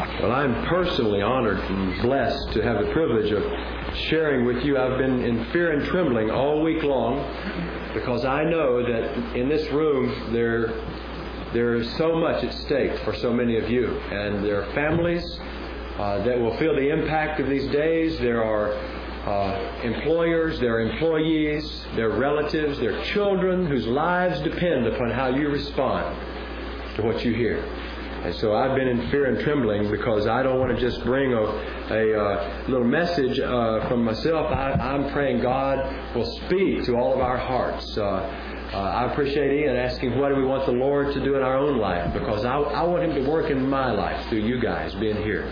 Well, I'm personally honored and blessed to have the privilege of sharing with you. I've been in fear and trembling all week long because I know that in this room there there is so much at stake for so many of you, and there are families uh, that will feel the impact of these days. There are uh, employers, their employees, their relatives, their children whose lives depend upon how you respond to what you hear. And so I've been in fear and trembling because I don't want to just bring a, a uh, little message uh, from myself. I, am praying God will speak to all of our hearts. Uh, uh, I appreciate Ian asking what do we want the Lord to do in our own life because I, I want Him to work in my life through you guys being here.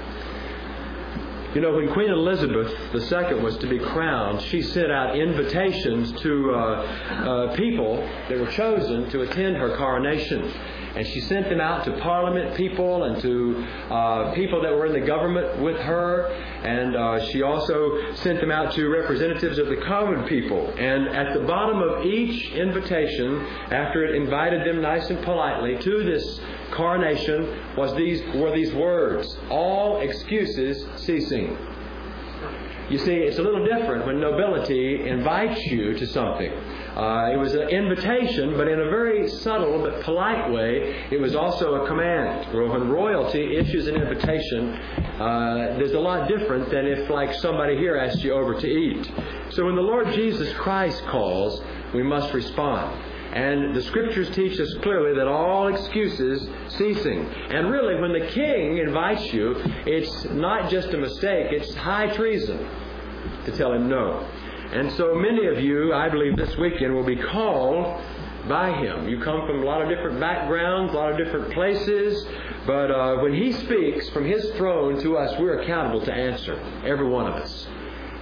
You know, when Queen Elizabeth II was to be crowned, she sent out invitations to uh, uh, people that were chosen to attend her coronation. And she sent them out to Parliament people and to uh, people that were in the government with her. And uh, she also sent them out to representatives of the common people. And at the bottom of each invitation, after it invited them nice and politely to this coronation, was these were these words: "All excuses ceasing." You see, it's a little different when nobility invites you to something. Uh, it was an invitation, but in a very subtle but polite way, it was also a command. When royalty issues an invitation, uh, there's a lot different than if, like, somebody here asked you over to eat. So when the Lord Jesus Christ calls, we must respond. And the scriptures teach us clearly that all excuses ceasing. And really, when the king invites you, it's not just a mistake, it's high treason to tell him no. And so many of you, I believe, this weekend will be called by him. You come from a lot of different backgrounds, a lot of different places, but uh, when he speaks from his throne to us, we're accountable to answer, every one of us.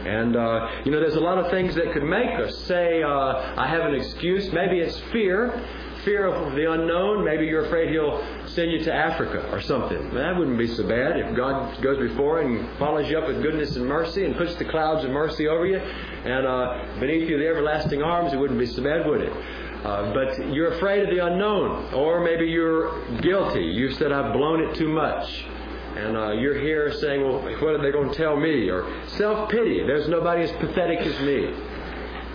And, uh, you know, there's a lot of things that could make us say, uh, I have an excuse. Maybe it's fear, fear of the unknown. Maybe you're afraid he'll send you to Africa or something. That wouldn't be so bad if God goes before and follows you up with goodness and mercy and puts the clouds of mercy over you and uh, beneath you the everlasting arms. It wouldn't be so bad, would it? Uh, but you're afraid of the unknown, or maybe you're guilty. You said, I've blown it too much. And uh, you're here saying, well, what are they going to tell me? Or self pity. There's nobody as pathetic as me.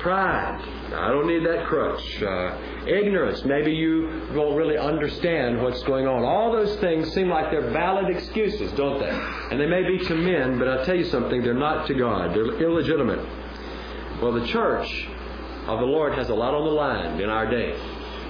Pride. I don't need that crutch. Uh, ignorance. Maybe you don't really understand what's going on. All those things seem like they're valid excuses, don't they? And they may be to men, but I'll tell you something, they're not to God. They're illegitimate. Well, the church of the Lord has a lot on the line in our day.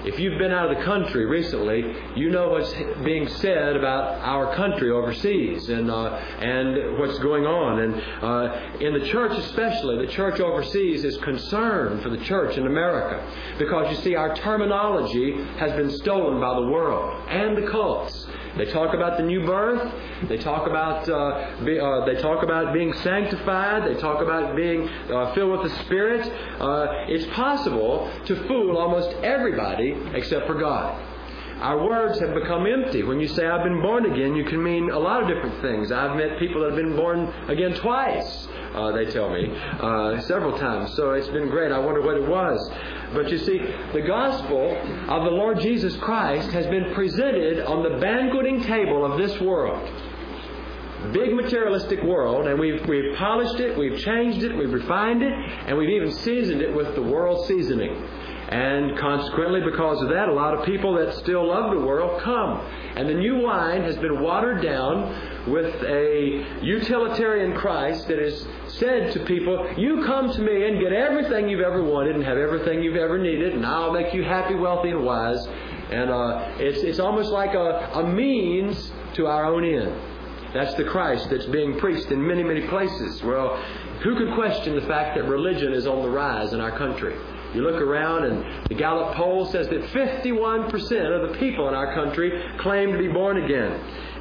If you've been out of the country recently, you know what's being said about our country overseas and uh, and what's going on. And uh, in the church, especially, the church overseas is concerned for the church in America because you see, our terminology has been stolen by the world and the cults. They talk about the new birth. They talk about uh, be, uh, they talk about being sanctified. They talk about being uh, filled with the Spirit. Uh, it's possible to fool almost everybody except for God. Our words have become empty. When you say, I've been born again, you can mean a lot of different things. I've met people that have been born again twice, uh, they tell me, uh, several times. So it's been great. I wonder what it was. But you see, the gospel of the Lord Jesus Christ has been presented on the banqueting table of this world. Big materialistic world, and we've, we've polished it, we've changed it, we've refined it, and we've even seasoned it with the world seasoning. And consequently, because of that, a lot of people that still love the world come. And the new wine has been watered down with a utilitarian Christ that has said to people, You come to me and get everything you've ever wanted and have everything you've ever needed, and I'll make you happy, wealthy, and wise. And uh, it's, it's almost like a, a means to our own end. That's the Christ that's being preached in many, many places. Well, who could question the fact that religion is on the rise in our country? You look around, and the Gallup poll says that 51% of the people in our country claim to be born again.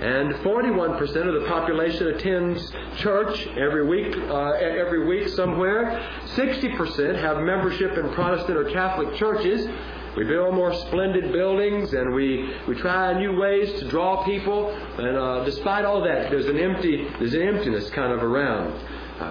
And 41% of the population attends church every week, uh, every week somewhere. 60% have membership in Protestant or Catholic churches. We build more splendid buildings and we, we try new ways to draw people. And uh, despite all that, there's an empty there's an emptiness kind of around.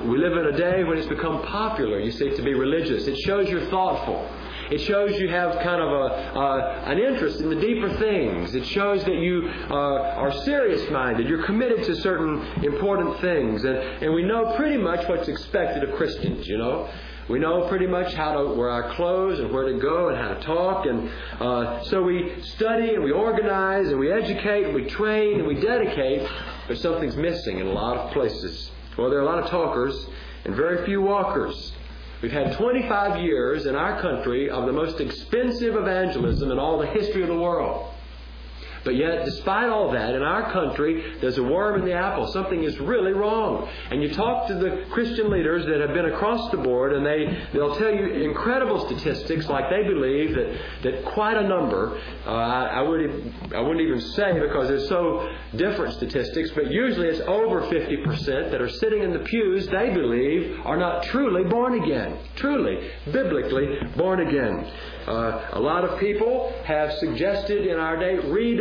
We live in a day when it's become popular, you see, to be religious. It shows you're thoughtful. It shows you have kind of a, uh, an interest in the deeper things. It shows that you uh, are serious minded. You're committed to certain important things. And, and we know pretty much what's expected of Christians, you know. We know pretty much how to wear our clothes and where to go and how to talk. And uh, so we study and we organize and we educate and we train and we dedicate. But something's missing in a lot of places. Well, there are a lot of talkers and very few walkers. We've had 25 years in our country of the most expensive evangelism in all the history of the world. But yet, despite all that, in our country, there's a worm in the apple. Something is really wrong. And you talk to the Christian leaders that have been across the board, and they, they'll tell you incredible statistics, like they believe that, that quite a number, uh, I, would, I wouldn't even say because there's so different statistics, but usually it's over 50% that are sitting in the pews, they believe, are not truly born again. Truly, biblically born again. Uh, a lot of people have suggested in our day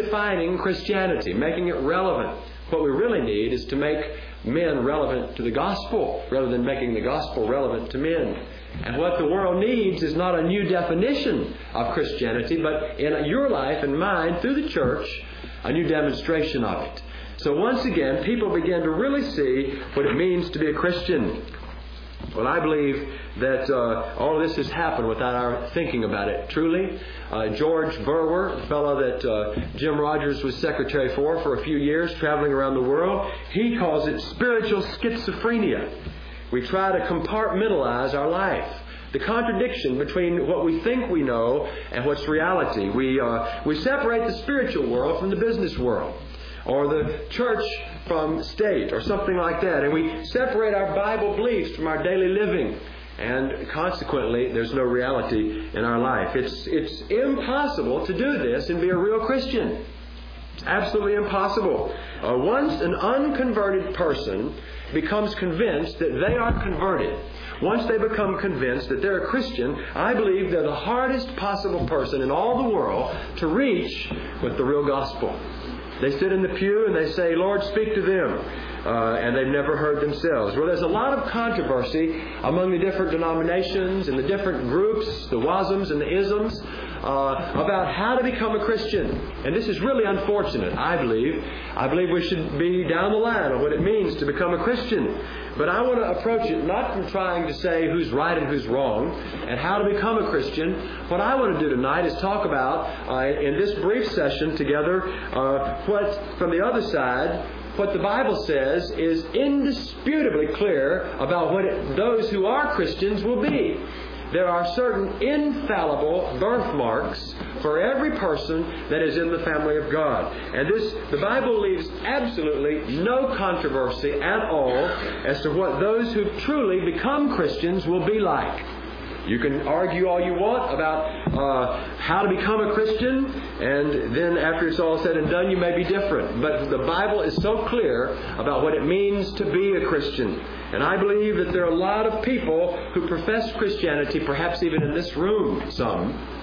redefining Christianity, making it relevant. What we really need is to make men relevant to the gospel rather than making the gospel relevant to men. And what the world needs is not a new definition of Christianity, but in your life and mine, through the church, a new demonstration of it. So once again, people begin to really see what it means to be a Christian. Well, I believe that uh, all of this has happened without our thinking about it. Truly, uh, George Verwer, the fellow that uh, Jim Rogers was secretary for for a few years, traveling around the world, he calls it spiritual schizophrenia. We try to compartmentalize our life. The contradiction between what we think we know and what's reality. We, uh, we separate the spiritual world from the business world or the church from state or something like that. And we separate our Bible beliefs from our daily living. And consequently, there's no reality in our life. It's, it's impossible to do this and be a real Christian. It's absolutely impossible. Uh, once an unconverted person becomes convinced that they are converted, once they become convinced that they're a Christian, I believe they're the hardest possible person in all the world to reach with the real gospel. They sit in the pew and they say, Lord, speak to them. Uh, and they've never heard themselves. Well, there's a lot of controversy among the different denominations and the different groups, the wasms and the isms, uh, about how to become a Christian. And this is really unfortunate, I believe. I believe we should be down the line on what it means to become a Christian. But I want to approach it not from trying to say who's right and who's wrong and how to become a Christian. What I want to do tonight is talk about, uh, in this brief session together, uh, what, from the other side, what the Bible says is indisputably clear about what it, those who are Christians will be there are certain infallible birthmarks for every person that is in the family of God. And this, the Bible leaves absolutely no controversy at all as to what those who truly become Christians will be like. You can argue all you want about uh, how to become a Christian, and then after it's all said and done, you may be different. But the Bible is so clear about what it means to be a Christian. And I believe that there are a lot of people who profess Christianity, perhaps even in this room, some.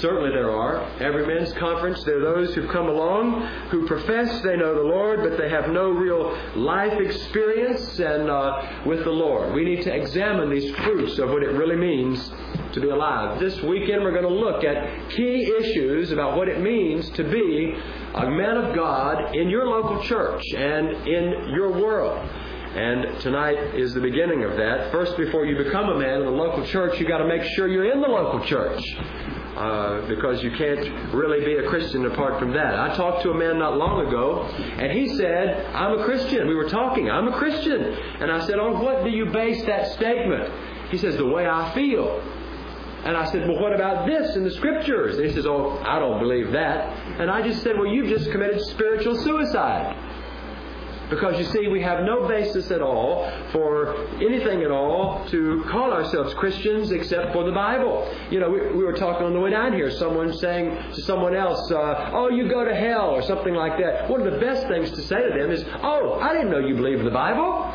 Certainly there are. Every men's conference, there are those who've come along who profess they know the Lord, but they have no real life experience and uh, with the Lord. We need to examine these fruits of what it really means to be alive. This weekend we're going to look at key issues about what it means to be a man of God in your local church and in your world. And tonight is the beginning of that. First, before you become a man in the local church, you've got to make sure you're in the local church. Uh, because you can't really be a Christian apart from that. I talked to a man not long ago, and he said, I'm a Christian. We were talking, I'm a Christian. And I said, On what do you base that statement? He says, The way I feel. And I said, Well, what about this in the scriptures? And he says, Oh, I don't believe that. And I just said, Well, you've just committed spiritual suicide. Because you see, we have no basis at all for anything at all to call ourselves Christians except for the Bible. You know, we, we were talking on the way down here, someone saying to someone else, uh, Oh, you go to hell, or something like that. One of the best things to say to them is, Oh, I didn't know you believed the Bible.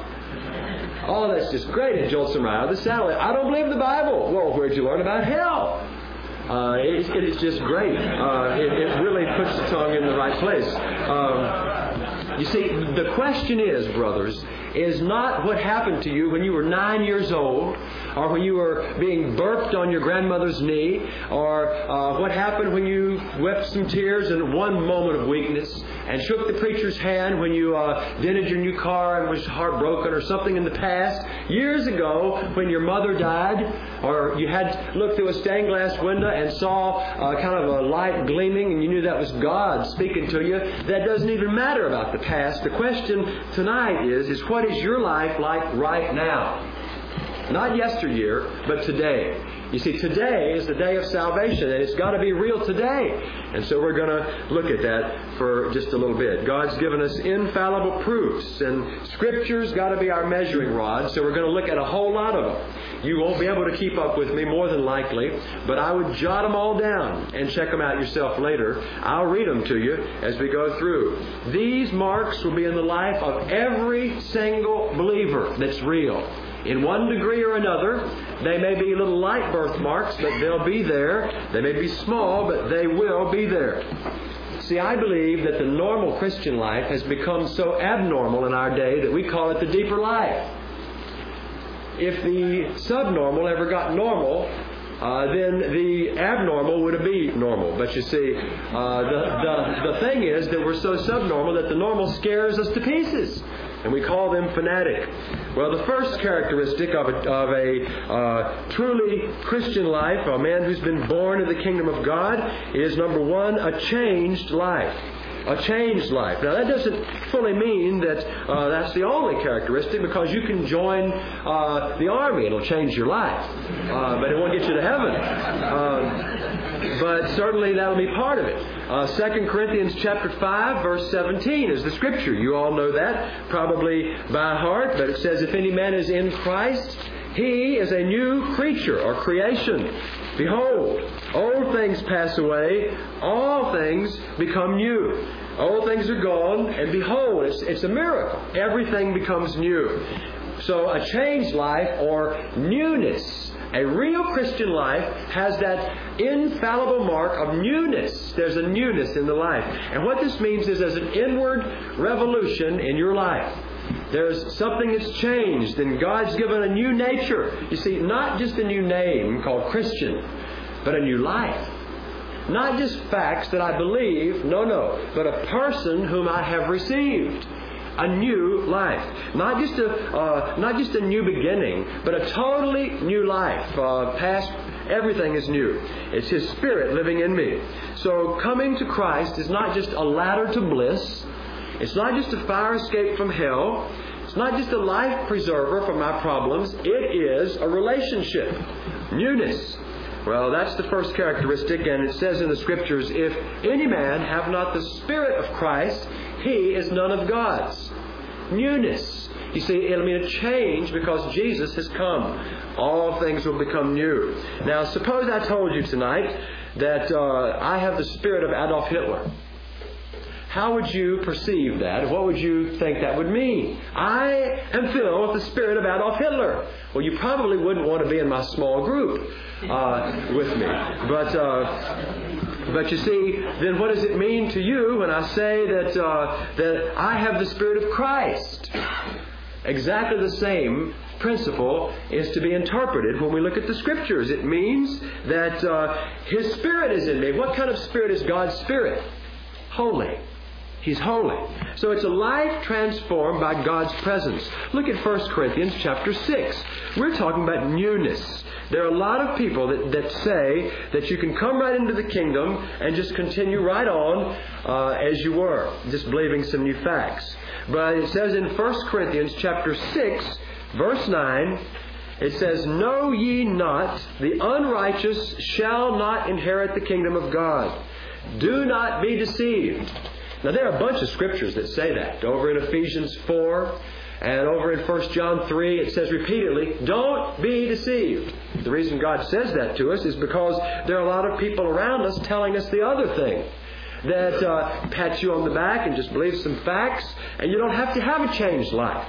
Oh, that's just great. It jolts them right out of the saddle. I don't believe the Bible. Well, where'd you learn about hell? Uh, it, it is just great. Uh, it, it, really puts the tongue in the right place. Um, You see, the question is, brothers, is not what happened to you when you were nine years old, or when you were being burped on your grandmother's knee, or uh, what happened when you wept some tears in one moment of weakness, and shook the preacher's hand when you uh, dented your new car and was heartbroken, or something in the past. Years ago, when your mother died, or you had looked through a stained glass window and saw uh, kind of a light gleaming, and you knew that was God speaking to you. That doesn't even matter about the past. The question tonight is: is what is your life like right now? Not yesteryear, but today. You see, today is the day of salvation, and it's got to be real today. And so we're going to look at that for just a little bit. God's given us infallible proofs, and Scripture's got to be our measuring rod, so we're going to look at a whole lot of them. You won't be able to keep up with me, more than likely, but I would jot them all down and check them out yourself later. I'll read them to you as we go through. These marks will be in the life of every single believer that's real in one degree or another. They may be little light birthmarks, but they'll be there. They may be small, but they will be there. See, I believe that the normal Christian life has become so abnormal in our day that we call it the deeper life. If the subnormal ever got normal, uh, then the abnormal would be normal. But you see, uh, the, the, the thing is that we're so subnormal that the normal scares us to pieces and we call them fanatic. Well, the first characteristic of a, of a uh, truly Christian life, a man who's been born in the kingdom of God, is number one, a changed life a changed life. Now, that doesn't fully mean that uh, that's the only characteristic because you can join uh, the army. It'll change your life. Uh, but it won't get you to heaven. But certainly that'll be part of it. Uh, 2 Corinthians chapter 5, verse 17 is the scripture. You all know that probably by heart, but it says, If any man is in Christ, he is a new creature or creation. Behold, old things pass away, all things become new. Old things are gone, and behold, it's, it's a miracle. Everything becomes new. So a changed life or newness, a real Christian life has that infallible mark of newness. There's a newness in the life. And what this means is there's an inward revolution in your life. There's something that's changed, and God's given a new nature. You see, not just a new name called Christian, but a new life. Not just facts that I believe, no, no, but a person whom I have received. A new life, not just a uh, not just a new beginning, but a totally new life. Uh, past everything is new. It's His Spirit living in me. So coming to Christ is not just a ladder to bliss. It's not just a fire escape from hell. It's not just a life preserver for my problems. It is a relationship. Newness. Well, that's the first characteristic, and it says in the Scriptures if any man have not the Spirit of Christ, he is none of God's. Newness. You see, it'll mean a change because Jesus has come. All things will become new. Now, suppose I told you tonight that uh, I have the spirit of Adolf Hitler. How would you perceive that? What would you think that would mean? I am filled with the spirit of Adolf Hitler. Well, you probably wouldn't want to be in my small group uh, with me. But, uh, but you see, then what does it mean to you when I say that, uh, that I have the Spirit of Christ? Exactly the same principle is to be interpreted when we look at the Scriptures. It means that uh, His Spirit is in me. What kind of Spirit is God's Spirit? Holy. He's holy. So it's a life transformed by God's presence. Look at 1 Corinthians chapter 6. We're talking about newness. There are a lot of people that, that say that you can come right into the kingdom and just continue right on uh, as you were, just believing some new facts. But it says in 1 Corinthians chapter 6, verse 9, it says, Know ye not, the unrighteous shall not inherit the kingdom of God. Do not be deceived. Now, there are a bunch of scriptures that say that. Over in Ephesians 4 and over in 1 John 3, it says repeatedly, don't be deceived. The reason God says that to us is because there are a lot of people around us telling us the other thing. That uh, pat you on the back and just believe some facts, and you don't have to have a changed life.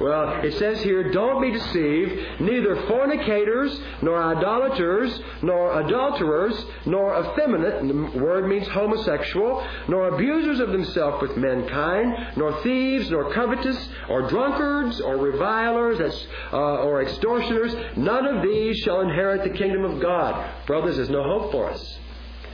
Well, it says here, don't be deceived, neither fornicators, nor idolaters, nor adulterers, nor effeminate, the word means homosexual, nor abusers of themselves with mankind, nor thieves, nor covetous, or drunkards, or revilers, uh, or extortioners. None of these shall inherit the kingdom of God. Brothers, there's no hope for us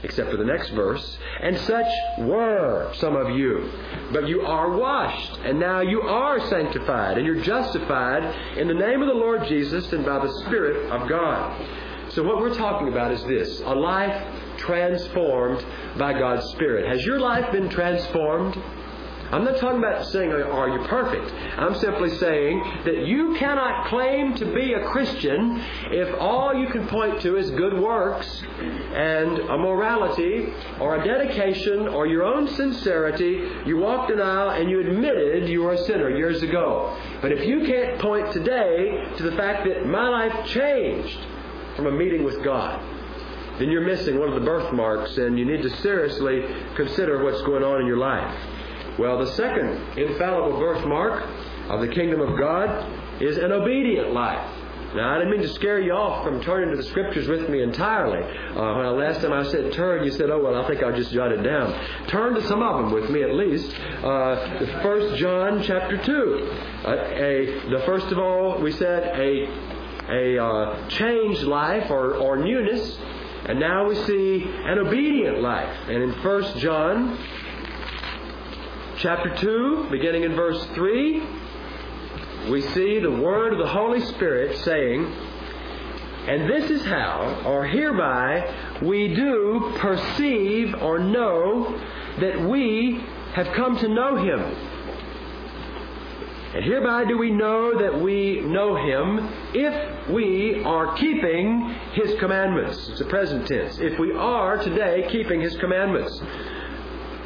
except for the next verse. And such were some of you. But you are washed, and now you are sanctified, and you're justified in the name of the Lord Jesus and by the Spirit of God. So, what we're talking about is this a life transformed by God's Spirit. Has your life been transformed? I'm not talking about saying, are you perfect? I'm simply saying that you cannot claim to be a Christian if all you can point to is good works and a morality or a dedication or your own sincerity. You walked an aisle and you admitted you were a sinner years ago. But if you can't point today to the fact that my life changed from a meeting with God, then you're missing one of the birthmarks and you need to seriously consider what's going on in your life. Well, the second infallible birthmark of the kingdom of God is an obedient life. Now, I didn't mean to scare you off from turning to the scriptures with me entirely. Uh, when I, last time I said turn, you said, oh, well, I think I'll just jot it down. Turn to some of them with me at least. Uh, First John chapter 2. Uh, a, the first of all, we said a, a uh, changed life or, or newness. And now we see an obedient life. And in First John chapter 2, beginning in verse 3, we see the word of the Holy Spirit saying, And this is how, or hereby, we do perceive or know that we have come to know Him. And hereby do we know that we know Him if we are keeping His commandments. It's a present tense. If we are today keeping His commandments.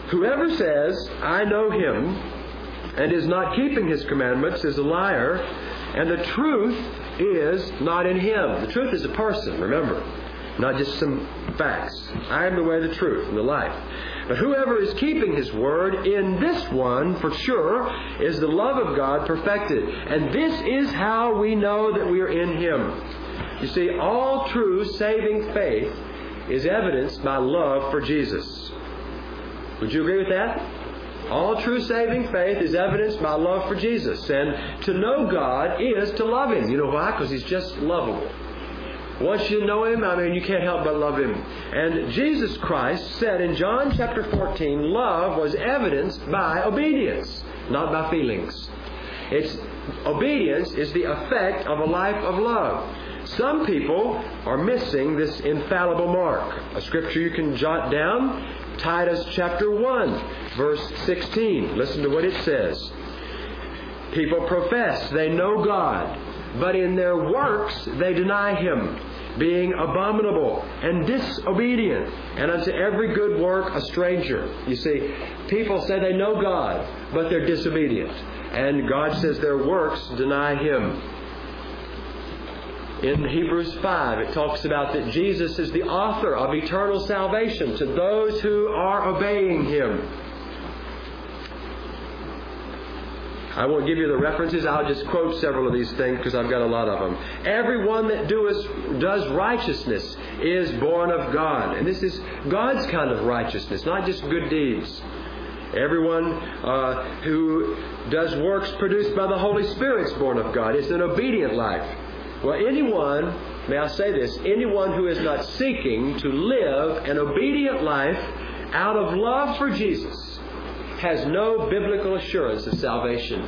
Whoever says, I know him, and is not keeping his commandments is a liar, and the truth is not in him. The truth is a person, remember, not just some facts. I am the way, the truth, and the life. But whoever is keeping his word, in this one, for sure, is the love of God perfected. And this is how we know that we are in him. You see, all true saving faith is evidenced by love for Jesus. Would you agree with that? All true saving faith is evidenced by love for Jesus. And to know God is to love Him. You know why? Because He's just lovable. Once you know Him, I mean, you can't help but love Him. And Jesus Christ said in John chapter 14, love was evidenced by obedience, not by feelings. It's obedience is the effect of a life of love. Some people are missing this infallible mark. A scripture you can jot down Titus chapter 1, verse 16. Listen to what it says. People profess they know God, but in their works they deny Him, being abominable and disobedient, and unto every good work a stranger. You see, people say they know God, but they're disobedient. And God says their works deny Him. In Hebrews 5, it talks about that Jesus is the author of eternal salvation to those who are obeying Him. I won't give you the references. I'll just quote several of these things because I've got a lot of them. Everyone that does, does righteousness is born of God. And this is God's kind of righteousness, not just good deeds. Everyone uh, who does works produced by the Holy Spirit is born of God. It's an obedient life. Well, anyone, may I say this, anyone who is not seeking to live an obedient life out of love for Jesus has no biblical assurance of salvation.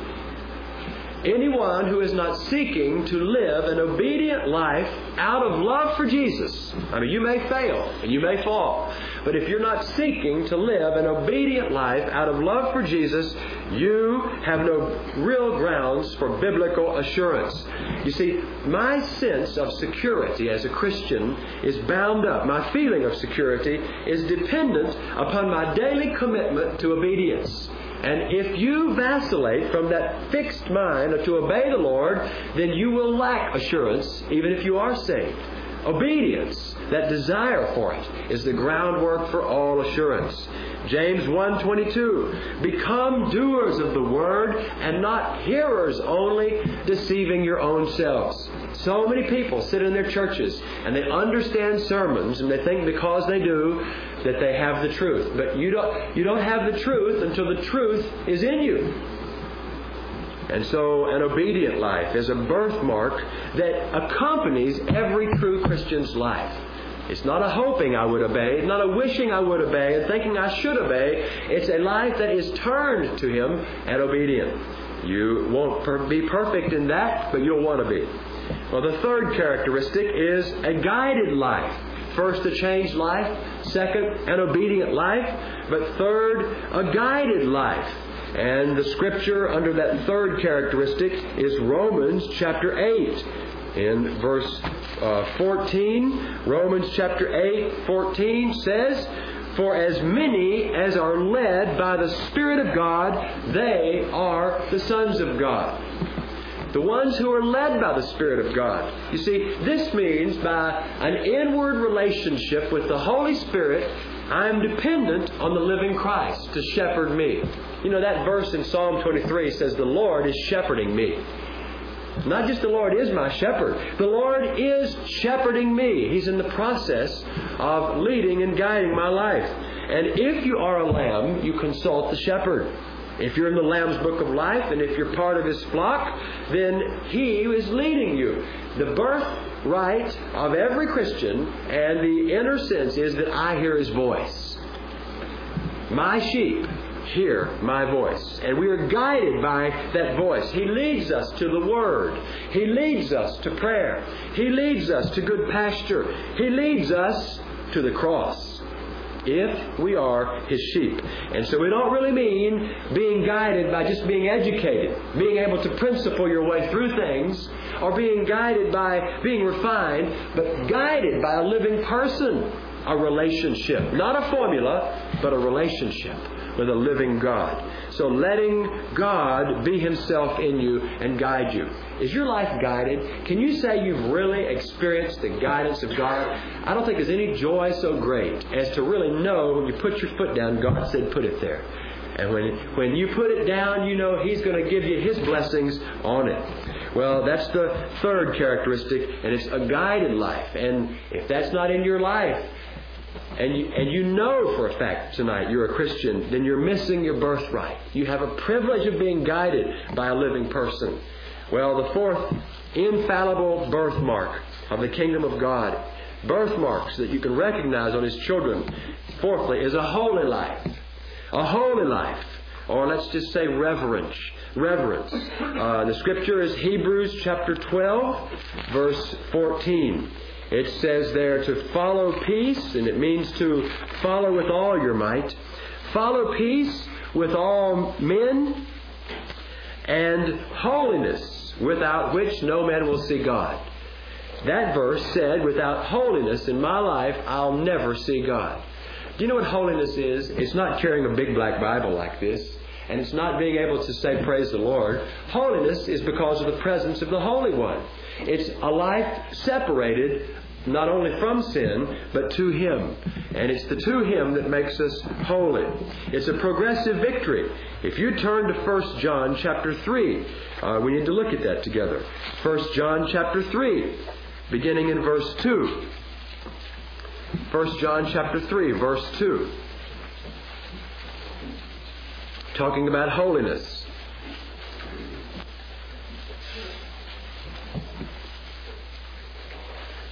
Anyone who is not seeking to live an obedient life out of love for Jesus, I mean, you may fail and you may fall, but if you're not seeking to live an obedient life out of love for Jesus, you have no real grounds for biblical assurance. You see, my sense of security as a Christian is bound up, my feeling of security is dependent upon my daily commitment to obedience. And if you vacillate from that fixed mind to obey the Lord, then you will lack assurance, even if you are saved. Obedience, that desire for it, is the groundwork for all assurance. James 1:22 Become doers of the word and not hearers only, deceiving your own selves. So many people sit in their churches and they understand sermons and they think because they do that they have the truth. But you don't, you don't have the truth until the truth is in you. And so, an obedient life is a birthmark that accompanies every true Christian's life. It's not a hoping I would obey, it's not a wishing I would obey and thinking I should obey. It's a life that is turned to Him and obedient. You won't per- be perfect in that, but you'll want to be. Well, the third characteristic is a guided life. First, a changed life. Second, an obedient life. But third, a guided life. And the scripture under that third characteristic is Romans chapter 8. In verse uh, 14, Romans chapter 8, 14 says, For as many as are led by the Spirit of God, they are the sons of God. The ones who are led by the Spirit of God. You see, this means by an inward relationship with the Holy Spirit, I am dependent on the living Christ to shepherd me. You know, that verse in Psalm 23 says, The Lord is shepherding me. Not just the Lord is my shepherd, the Lord is shepherding me. He's in the process of leading and guiding my life. And if you are a lamb, you consult the shepherd. If you're in the Lamb's Book of Life and if you're part of his flock, then he is leading you. The birthright of every Christian and the inner sense is that I hear his voice. My sheep hear my voice. And we are guided by that voice. He leads us to the Word. He leads us to prayer. He leads us to good pasture. He leads us to the cross if we are his sheep. And so we don't really mean being guided by just being educated, being able to principle your way through things, or being guided by being refined, but guided by a living person, a relationship. Not a formula, but a relationship with a living God. So letting God be Himself in you and guide you. Is your life guided? Can you say you've really experienced the guidance of God? I don't think there's any joy so great as to really know when you put your foot down, God said, put it there. And when, when you put it down, you know He's going to give you His blessings on it. Well, that's the third characteristic, and it's a guided life. And if that's not in your life, and you, and you know for a fact tonight you're a Christian, then you're missing your birthright. You have a privilege of being guided by a living person. Well, the fourth infallible birthmark of the kingdom of God, birthmarks that you can recognize on His children, fourthly, is a holy life. A holy life. Or let's just say reverence. Reverence. Uh, the scripture is Hebrews chapter 12, verse 14. It says there to follow peace, and it means to follow with all your might. Follow peace with all men and holiness, without which no man will see God. That verse said, without holiness in my life, I'll never see God. Do you know what holiness is? It's not carrying a big black Bible like this, and it's not being able to say, Praise the Lord. Holiness is because of the presence of the Holy One. It's a life separated not only from sin, but to Him. And it's the to Him that makes us holy. It's a progressive victory. If you turn to 1 John chapter 3, uh, we need to look at that together. 1 John chapter 3, beginning in verse 2. 1 John chapter 3, verse 2. Talking about holiness.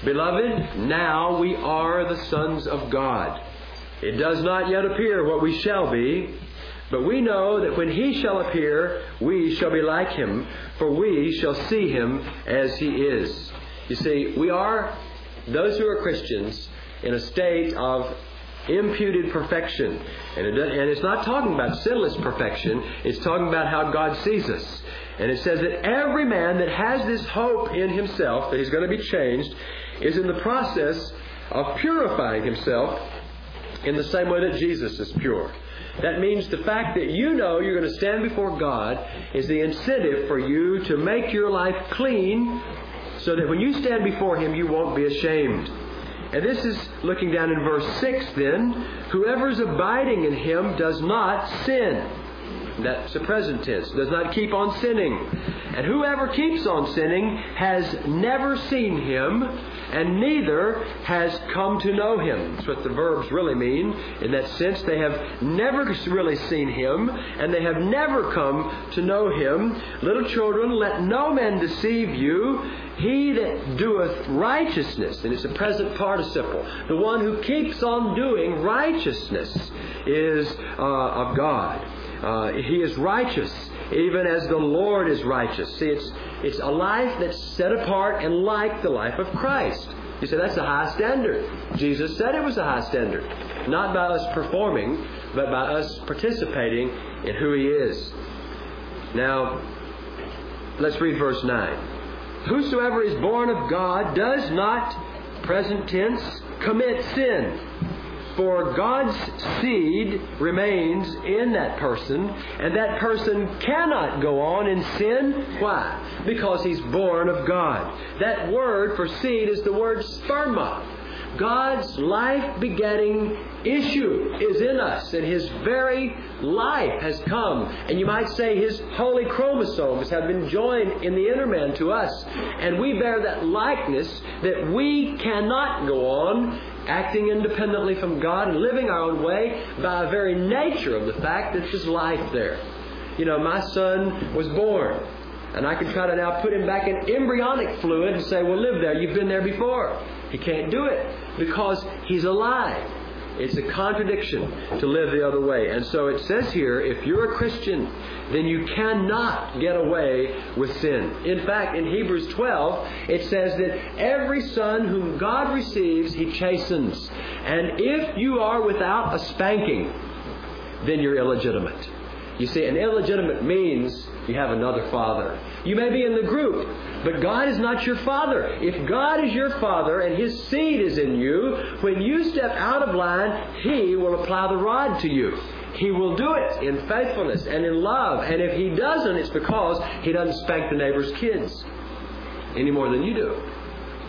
Beloved, now we are the sons of God. It does not yet appear what we shall be, but we know that when he shall appear, we shall be like him, for we shall see him as he is. You see, we are, those who are Christians, in a state of imputed perfection. And, it, and it's not talking about sinless perfection, it's talking about how God sees us. And it says that every man that has this hope in himself, that he's going to be changed, is in the process of purifying himself in the same way that Jesus is pure. That means the fact that you know you're going to stand before God is the incentive for you to make your life clean so that when you stand before Him, you won't be ashamed. And this is looking down in verse 6 then. Whoever is abiding in Him does not sin. That's the present tense. Does not keep on sinning. And whoever keeps on sinning has never seen him, and neither has come to know him. That's what the verbs really mean. In that sense, they have never really seen him, and they have never come to know him. Little children, let no man deceive you. He that doeth righteousness, and it's a present participle, the one who keeps on doing righteousness is uh, of God. Uh, he is righteous, even as the Lord is righteous. See, it's, it's a life that's set apart and like the life of Christ. You say that's a high standard. Jesus said it was a high standard. Not by us performing, but by us participating in who He is. Now, let's read verse 9. Whosoever is born of God does not, present tense, commit sin. For God's seed remains in that person, and that person cannot go on in sin. Why? Because he's born of God. That word for seed is the word sperma. God's life begetting issue is in us, and His very life has come. And you might say His holy chromosomes have been joined in the inner man to us. And we bear that likeness that we cannot go on acting independently from God and living our own way by a very nature of the fact that there's life there. You know, my son was born. And I can try to now put him back in embryonic fluid and say, well, live there. You've been there before. He can't do it because he's alive. It's a contradiction to live the other way. And so it says here if you're a Christian, then you cannot get away with sin. In fact, in Hebrews 12, it says that every son whom God receives, he chastens. And if you are without a spanking, then you're illegitimate. You see, an illegitimate means you have another father. You may be in the group, but God is not your father. If God is your father and his seed is in you, when you step out of line, he will apply the rod to you. He will do it in faithfulness and in love. And if he doesn't, it's because he doesn't spank the neighbor's kids any more than you do.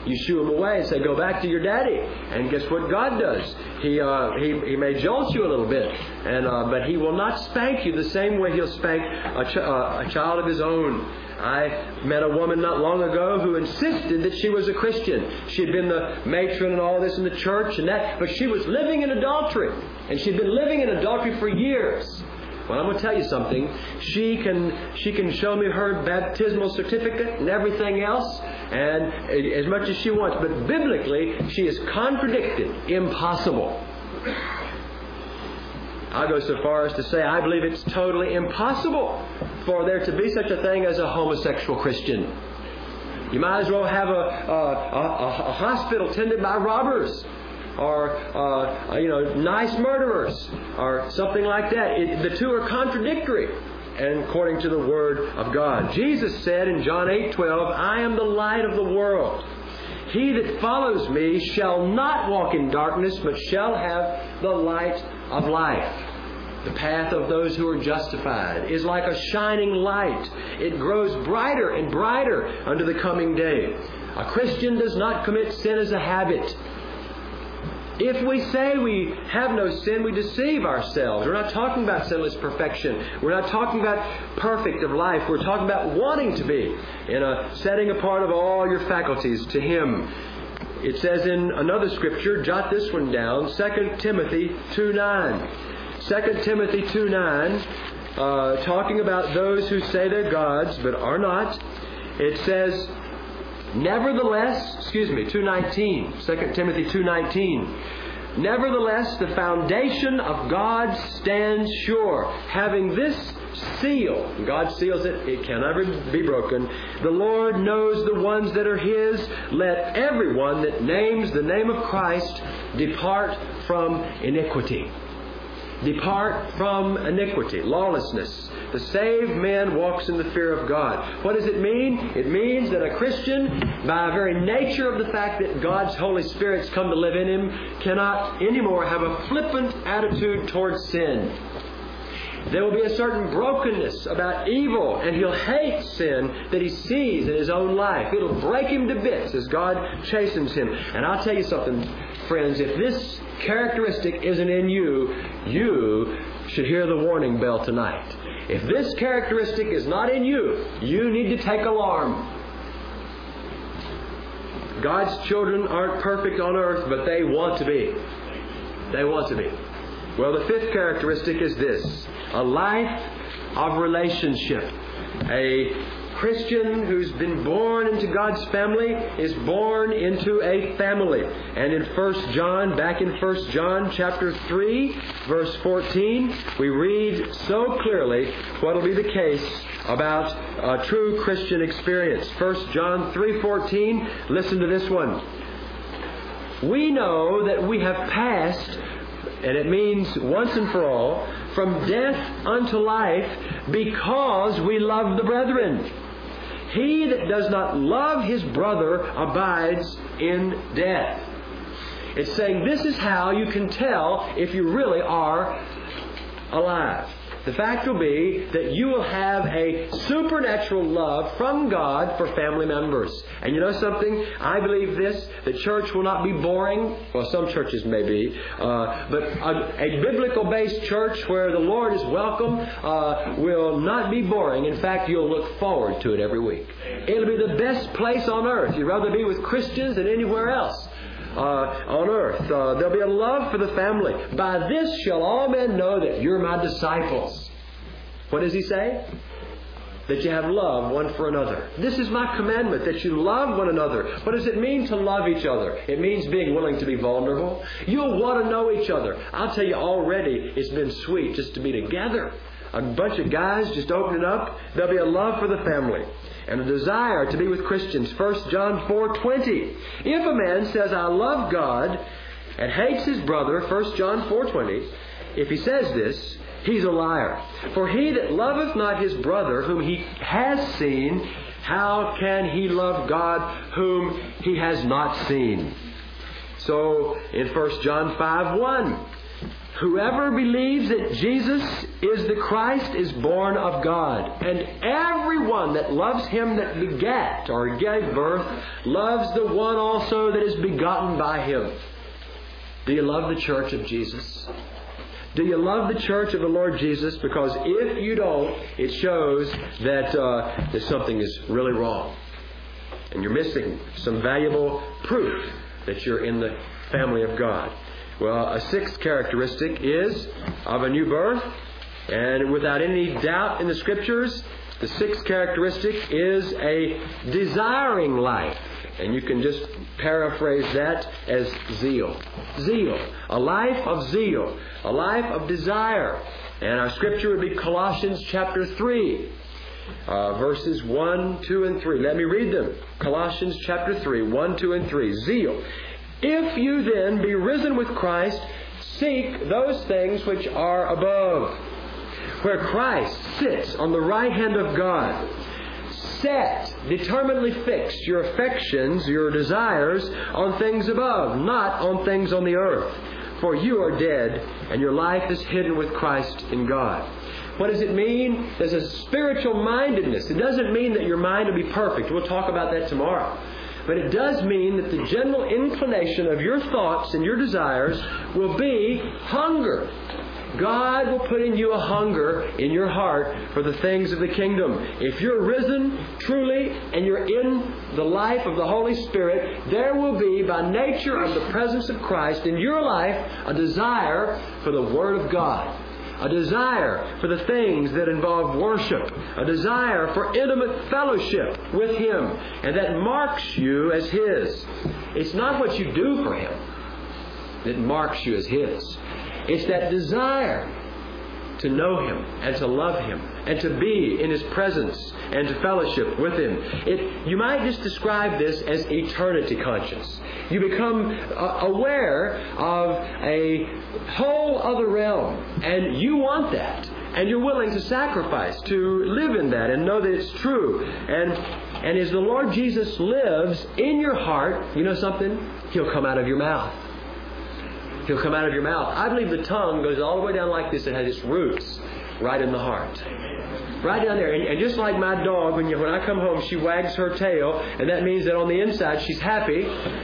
You shoo him away and say, "Go back to your daddy." And guess what God does? He uh, he he may jolt you a little bit, and uh, but he will not spank you the same way he'll spank a, ch- uh, a child of his own. I met a woman not long ago who insisted that she was a Christian. She had been the matron and all this in the church and that, but she was living in adultery, and she'd been living in adultery for years. Well, I'm going to tell you something. She can she can show me her baptismal certificate and everything else, and as much as she wants. But biblically, she is contradicted, impossible. I'll go so far as to say I believe it's totally impossible for there to be such a thing as a homosexual Christian. You might as well have a, a, a, a hospital tended by robbers or uh, you know nice murderers or something like that. It, the two are contradictory. And according to the word of God, Jesus said in John 8:12, "I am the light of the world. He that follows me shall not walk in darkness, but shall have the light of life." The path of those who are justified is like a shining light. It grows brighter and brighter unto the coming day. A Christian does not commit sin as a habit. If we say we have no sin, we deceive ourselves. We're not talking about sinless perfection. We're not talking about perfect of life. We're talking about wanting to be in a setting apart of all your faculties to Him. It says in another scripture, jot this one down, 2 Timothy 2 9. 2 Timothy 2 9, uh, talking about those who say they're gods but are not. It says, Nevertheless, excuse me, 2:19, 2 Timothy 2:19. Nevertheless, the foundation of God stands sure, having this seal. God seals it, it can never be broken. The Lord knows the ones that are His. Let everyone that names the name of Christ depart from iniquity. Depart from iniquity, lawlessness. The saved man walks in the fear of God. What does it mean? It means that a Christian, by very nature of the fact that God's Holy Spirit's come to live in him, cannot anymore have a flippant attitude towards sin. There will be a certain brokenness about evil, and he'll hate sin that he sees in his own life. It'll break him to bits as God chastens him. And I'll tell you something, friends, if this characteristic isn't in you, you should hear the warning bell tonight. If this characteristic is not in you, you need to take alarm. God's children aren't perfect on earth, but they want to be. They want to be. Well, the fifth characteristic is this a life of relationship. A Christian who's been born into God's family is born into a family. And in 1 John, back in 1 John chapter 3, verse 14, we read so clearly what will be the case about a true Christian experience. 1 John 3:14, listen to this one. We know that we have passed and it means once and for all, from death unto life, because we love the brethren. He that does not love his brother abides in death. It's saying this is how you can tell if you really are alive. The fact will be that you will have a supernatural love from God for family members. And you know something? I believe this the church will not be boring. Well, some churches may be. Uh, but a, a biblical based church where the Lord is welcome uh, will not be boring. In fact, you'll look forward to it every week. It'll be the best place on earth. You'd rather be with Christians than anywhere else. Uh, on earth. Uh, there'll be a love for the family. By this shall all men know that you're my disciples. What does he say? That you have love one for another. This is my commandment, that you love one another. What does it mean to love each other? It means being willing to be vulnerable. You'll want to know each other. I'll tell you already, it's been sweet just to be together. A bunch of guys just opening up. There'll be a love for the family and a desire to be with Christians. 1 John 4:20. If a man says I love God and hates his brother, 1 John 4:20, if he says this, he's a liar. For he that loveth not his brother whom he has seen, how can he love God whom he has not seen? So in 1 John 5 1, Whoever believes that Jesus is the Christ is born of God. And everyone that loves him that begat or gave birth loves the one also that is begotten by him. Do you love the church of Jesus? Do you love the church of the Lord Jesus? Because if you don't, it shows that, uh, that something is really wrong. And you're missing some valuable proof that you're in the family of God. Well, a sixth characteristic is of a new birth, and without any doubt in the Scriptures, the sixth characteristic is a desiring life. And you can just paraphrase that as zeal. Zeal. A life of zeal. A life of desire. And our scripture would be Colossians chapter 3. Uh, verses 1, 2, and 3. Let me read them. Colossians chapter 3, 1, 2, and 3. Zeal. If you then be risen with Christ, seek those things which are above, where Christ sits on the right hand of God. Set, determinedly fix your affections, your desires on things above, not on things on the earth. For you are dead, and your life is hidden with Christ in God. What does it mean? There's a spiritual mindedness. It doesn't mean that your mind will be perfect. We'll talk about that tomorrow. But it does mean that the general inclination of your thoughts and your desires will be hunger. God will put in you a hunger in your heart for the things of the kingdom. If you're risen truly and you're in the life of the Holy Spirit, there will be, by nature of the presence of Christ in your life, a desire for the Word of God a desire for the things that involve worship, a desire for intimate fellowship with Him, and that marks you as His. It's not what you do for Him that marks you as His, it's that desire to know Him and to love Him and to be in His presence and to fellowship with Him. It, you might just describe this as eternity conscious. You become uh, aware of a whole other realm, and you want that. And you're willing to sacrifice to live in that and know that it's true. And, and as the Lord Jesus lives in your heart, you know something? He'll come out of your mouth. He'll come out of your mouth. I believe the tongue goes all the way down like this and has its roots right in the heart right down there. And, and just like my dog, when you, when I come home, she wags her tail, and that means that on the inside she's happy.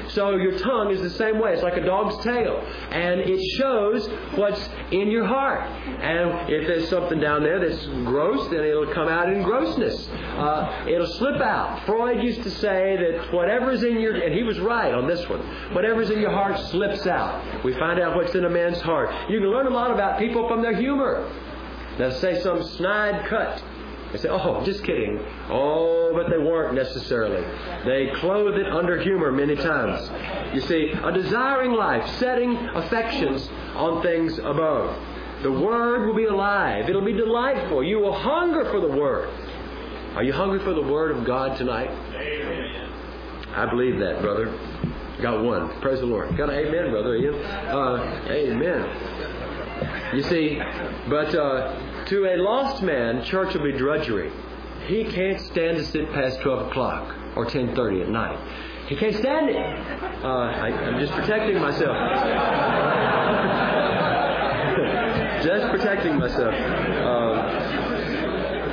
So your tongue is the same way. It's like a dog's tail, and it shows what's in your heart. And if there's something down there that's gross, then it'll come out in grossness. Uh, it'll slip out. Freud used to say that whatever's in your, and he was right on this one, whatever's in your heart slips out. We find out what's in a man's heart. You can learn a lot about people from their humor. They'll say some snide cut. They say, oh, just kidding. Oh, but they weren't necessarily. They clothe it under humor many times. You see, a desiring life, setting affections on things above. The Word will be alive. It'll be delightful. You will hunger for the Word. Are you hungry for the Word of God tonight? Amen. I believe that, brother. Got one. Praise the Lord. Got an amen, brother Ian. Uh, amen. You see, but uh, to a lost man, church will be drudgery. He can't stand to sit past 12 o'clock or 10.30 at night. He can't stand it. Uh, I, I'm just protecting myself. just protecting myself. Uh,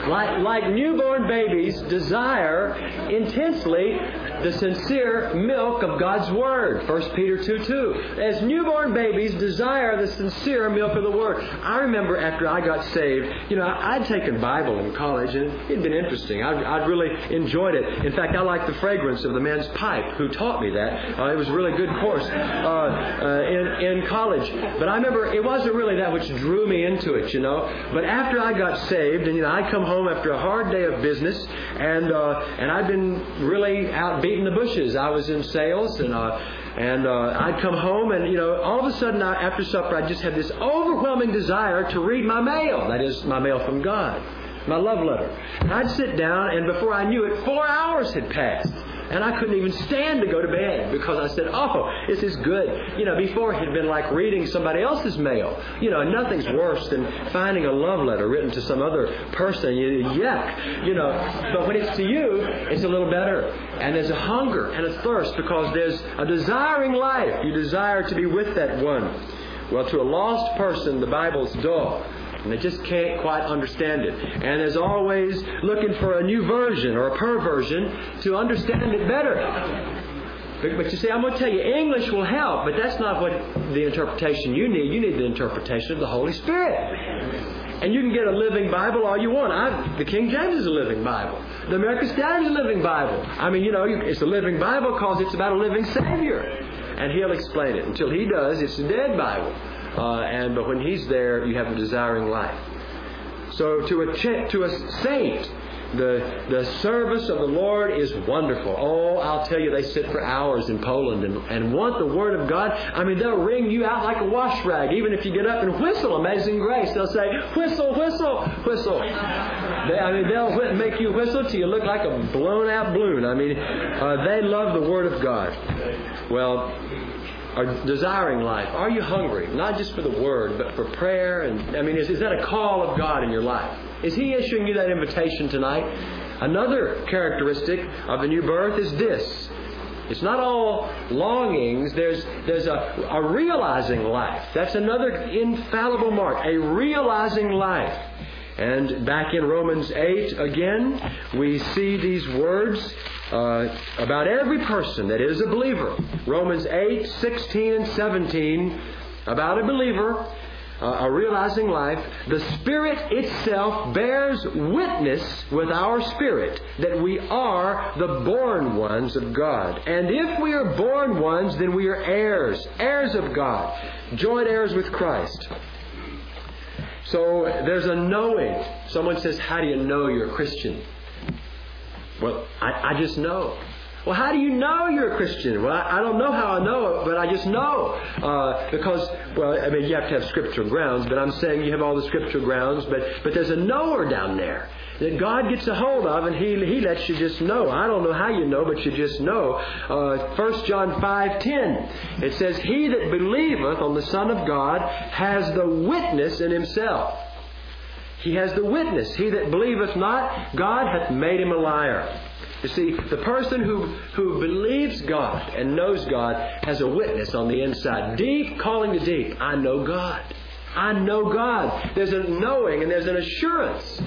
like, like newborn babies desire intensely the sincere milk of God's Word. 1 Peter 2 2. As newborn babies desire the sincere milk of the Word. I remember after I got saved, you know, I'd taken Bible in college and it'd been interesting. I'd, I'd really enjoyed it. In fact, I liked the fragrance of the man's pipe who taught me that. Uh, it was a really good course uh, uh, in, in college. But I remember it wasn't really that which drew me into it, you know. But after I got saved, and, you know, I'd come home after a hard day of business and, uh, and I'd been really out beating the bushes. I was in sales, and uh, and uh, I'd come home, and you know, all of a sudden I, after supper, I just had this overwhelming desire to read my mail. That is my mail from God, my love letter. And I'd sit down, and before I knew it, four hours had passed. And I couldn't even stand to go to bed because I said, oh, this is good. You know, before it had been like reading somebody else's mail. You know, nothing's worse than finding a love letter written to some other person. You, yuck. You know, but when it's to you, it's a little better. And there's a hunger and a thirst because there's a desiring life. You desire to be with that one. Well, to a lost person, the Bible's dull. And they just can't quite understand it. And is always looking for a new version or a perversion to understand it better. But, you see, I'm going to tell you, English will help, but that's not what the interpretation you need. You need the interpretation of the Holy Spirit. And you can get a living Bible all you want. I, the King James is a living Bible. The American Standard is a living Bible. I mean, you know, it's a living Bible because it's about a living Savior. And He'll explain it. Until He does, it's a dead Bible. Uh, and but when He's there, you have a desiring life. So to a ch- to a saint, the the service of the Lord is wonderful. Oh, I'll tell you, they sit for hours in Poland and, and want the Word of God. I mean, they'll wring you out like a wash rag. Even if you get up and whistle Amazing Grace, they'll say, whistle, whistle, whistle. They, I mean, they'll make you whistle till you look like a blown out balloon. I mean, uh, they love the Word of God. Well, are desiring life? Are you hungry? Not just for the Word, but for prayer? And I mean, is, is that a call of God in your life? Is He issuing you that invitation tonight? Another characteristic of the new birth is this. It's not all longings. There's, there's a, a realizing life. That's another infallible mark. A realizing life. And back in Romans 8 again, we see these words uh, about every person that is a believer. Romans 8, 16, and 17 about a believer, uh, a realizing life. The Spirit itself bears witness with our spirit that we are the born ones of God. And if we are born ones, then we are heirs, heirs of God, joint heirs with Christ. So there's a knowing. Someone says, How do you know you're a Christian? Well, I, I just know. Well, how do you know you're a Christian? Well, I, I don't know how I know it, but I just know. Uh, because, well, I mean, you have to have scriptural grounds, but I'm saying you have all the scriptural grounds, but, but there's a knower down there that God gets a hold of and He, he lets you just know. I don't know how you know, but you just know. Uh, 1 John 5.10, it says, He that believeth on the Son of God has the witness in himself. He has the witness. He that believeth not, God hath made him a liar. You see, the person who, who believes God and knows God has a witness on the inside. Deep calling to deep. I know God. I know God. There's a knowing and there's an assurance.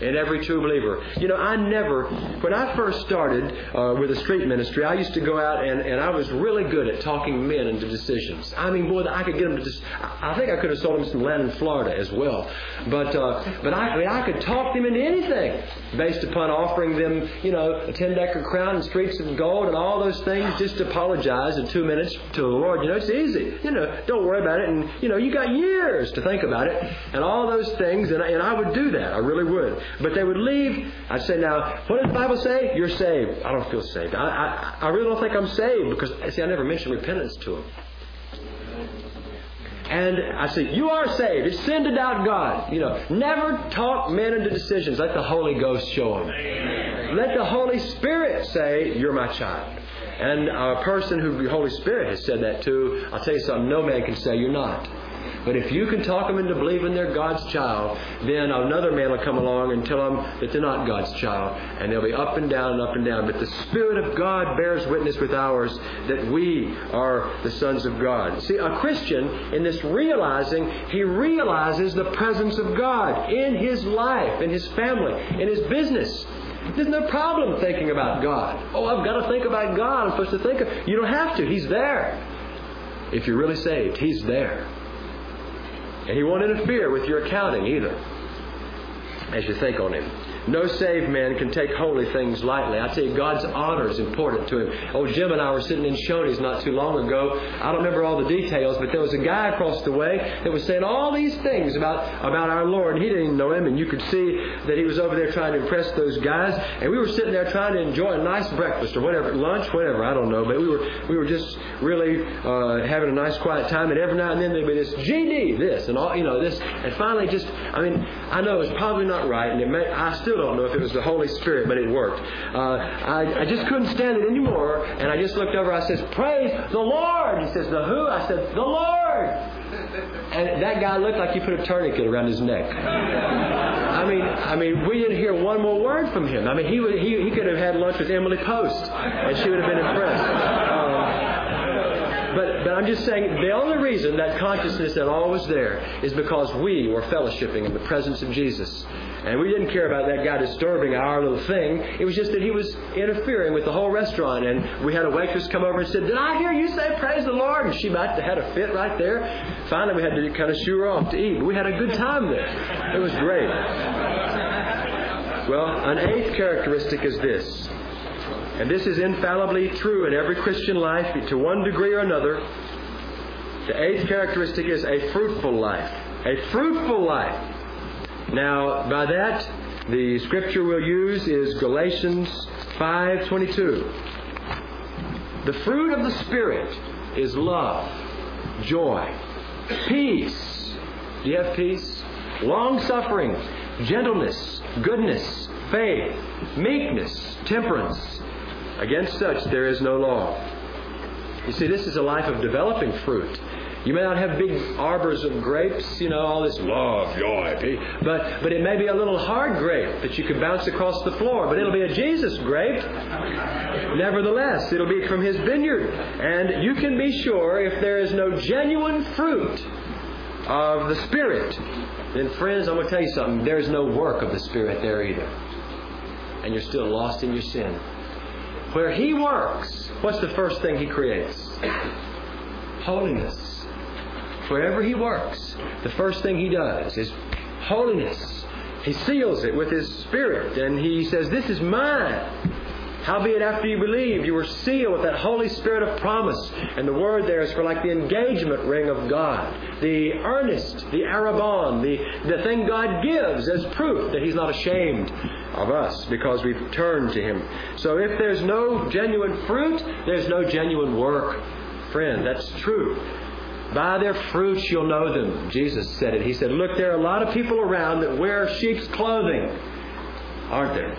In every true believer. You know, I never, when I first started uh, with the street ministry, I used to go out and, and I was really good at talking men into decisions. I mean, boy, I could get them to just, I think I could have sold them some land in Florida as well. But, uh, but I, I mean, I could talk them into anything based upon offering them, you know, a 10 decker crown and streets of gold and all those things just apologize in two minutes to the Lord. You know, it's easy. You know, don't worry about it. And, you know, you got years to think about it and all those things. And, and I would do that. I really would. But they would leave. I'd say, now, what does the Bible say? You're saved. I don't feel saved. I, I, I really don't think I'm saved because, see, I never mentioned repentance to them. And I say, you are saved. It's sin to doubt God. You know, never talk men into decisions. Let the Holy Ghost show them. Let the Holy Spirit say, you're my child. And a person who the Holy Spirit has said that to, I'll tell you something, no man can say you're not. But if you can talk them into believing they're God's child, then another man will come along and tell them that they're not God's child. And they'll be up and down and up and down. But the Spirit of God bears witness with ours that we are the sons of God. See, a Christian, in this realizing, he realizes the presence of God in his life, in his family, in his business. There's no problem thinking about God. Oh, I've got to think about God. I'm supposed to think of. You don't have to. He's there. If you're really saved, He's there. And He won't interfere with your accounting either as you think on Him. No saved man can take holy things lightly. I tell you, God's honor is important to him. Oh, Jim and I were sitting in Shoney's not too long ago. I don't remember all the details, but there was a guy across the way that was saying all these things about, about our Lord. He didn't even know him, and you could see that he was over there trying to impress those guys. And we were sitting there trying to enjoy a nice breakfast or whatever, lunch, whatever, I don't know. But we were, we were just really uh, having a nice quiet time. And every now and then there'd be this GD, this, and all, you know, this. And finally just, I mean, I know it's probably not right, and it may, I still don't know if it was the Holy Spirit, but it worked. Uh, I, I just couldn't stand it anymore, and I just looked over. I says, "Praise the Lord." He says, "The who?" I said, "The Lord." And that guy looked like he put a tourniquet around his neck. I mean, I mean, we didn't hear one more word from him. I mean, he would, he, he could have had lunch with Emily Post, and she would have been impressed. I'm just saying, the only reason that consciousness at all was there is because we were fellowshipping in the presence of Jesus. And we didn't care about that guy disturbing our little thing. It was just that he was interfering with the whole restaurant. And we had a waitress come over and said, Did I hear you say praise the Lord? And she might have had a fit right there. Finally, we had to kind of shoo her off to eat. But we had a good time there. It was great. Well, an eighth characteristic is this. And this is infallibly true in every Christian life to one degree or another. The eighth characteristic is a fruitful life. A fruitful life. Now, by that, the scripture we'll use is Galatians 5:22. The fruit of the spirit is love, joy, peace. Do you have peace? Long suffering, gentleness, goodness, faith, meekness, temperance. Against such there is no law. You see, this is a life of developing fruit. You may not have big arbors of grapes, you know, all this love, joy, but but it may be a little hard grape that you can bounce across the floor, but it'll be a Jesus grape. Nevertheless, it'll be from his vineyard. And you can be sure if there is no genuine fruit of the Spirit, then friends, I'm going to tell you something. There's no work of the Spirit there either. And you're still lost in your sin. Where He works, what's the first thing He creates? Holiness. Wherever he works, the first thing he does is holiness. He seals it with his spirit, and he says, This is mine. Howbeit, after you believe, you were sealed with that Holy Spirit of promise. And the word there is for like the engagement ring of God, the earnest, the arrabon, the, the thing God gives as proof that He's not ashamed of us because we've turned to Him. So if there's no genuine fruit, there's no genuine work. Friend, that's true. By their fruits you'll know them. Jesus said it. He said, Look, there are a lot of people around that wear sheep's clothing, aren't there?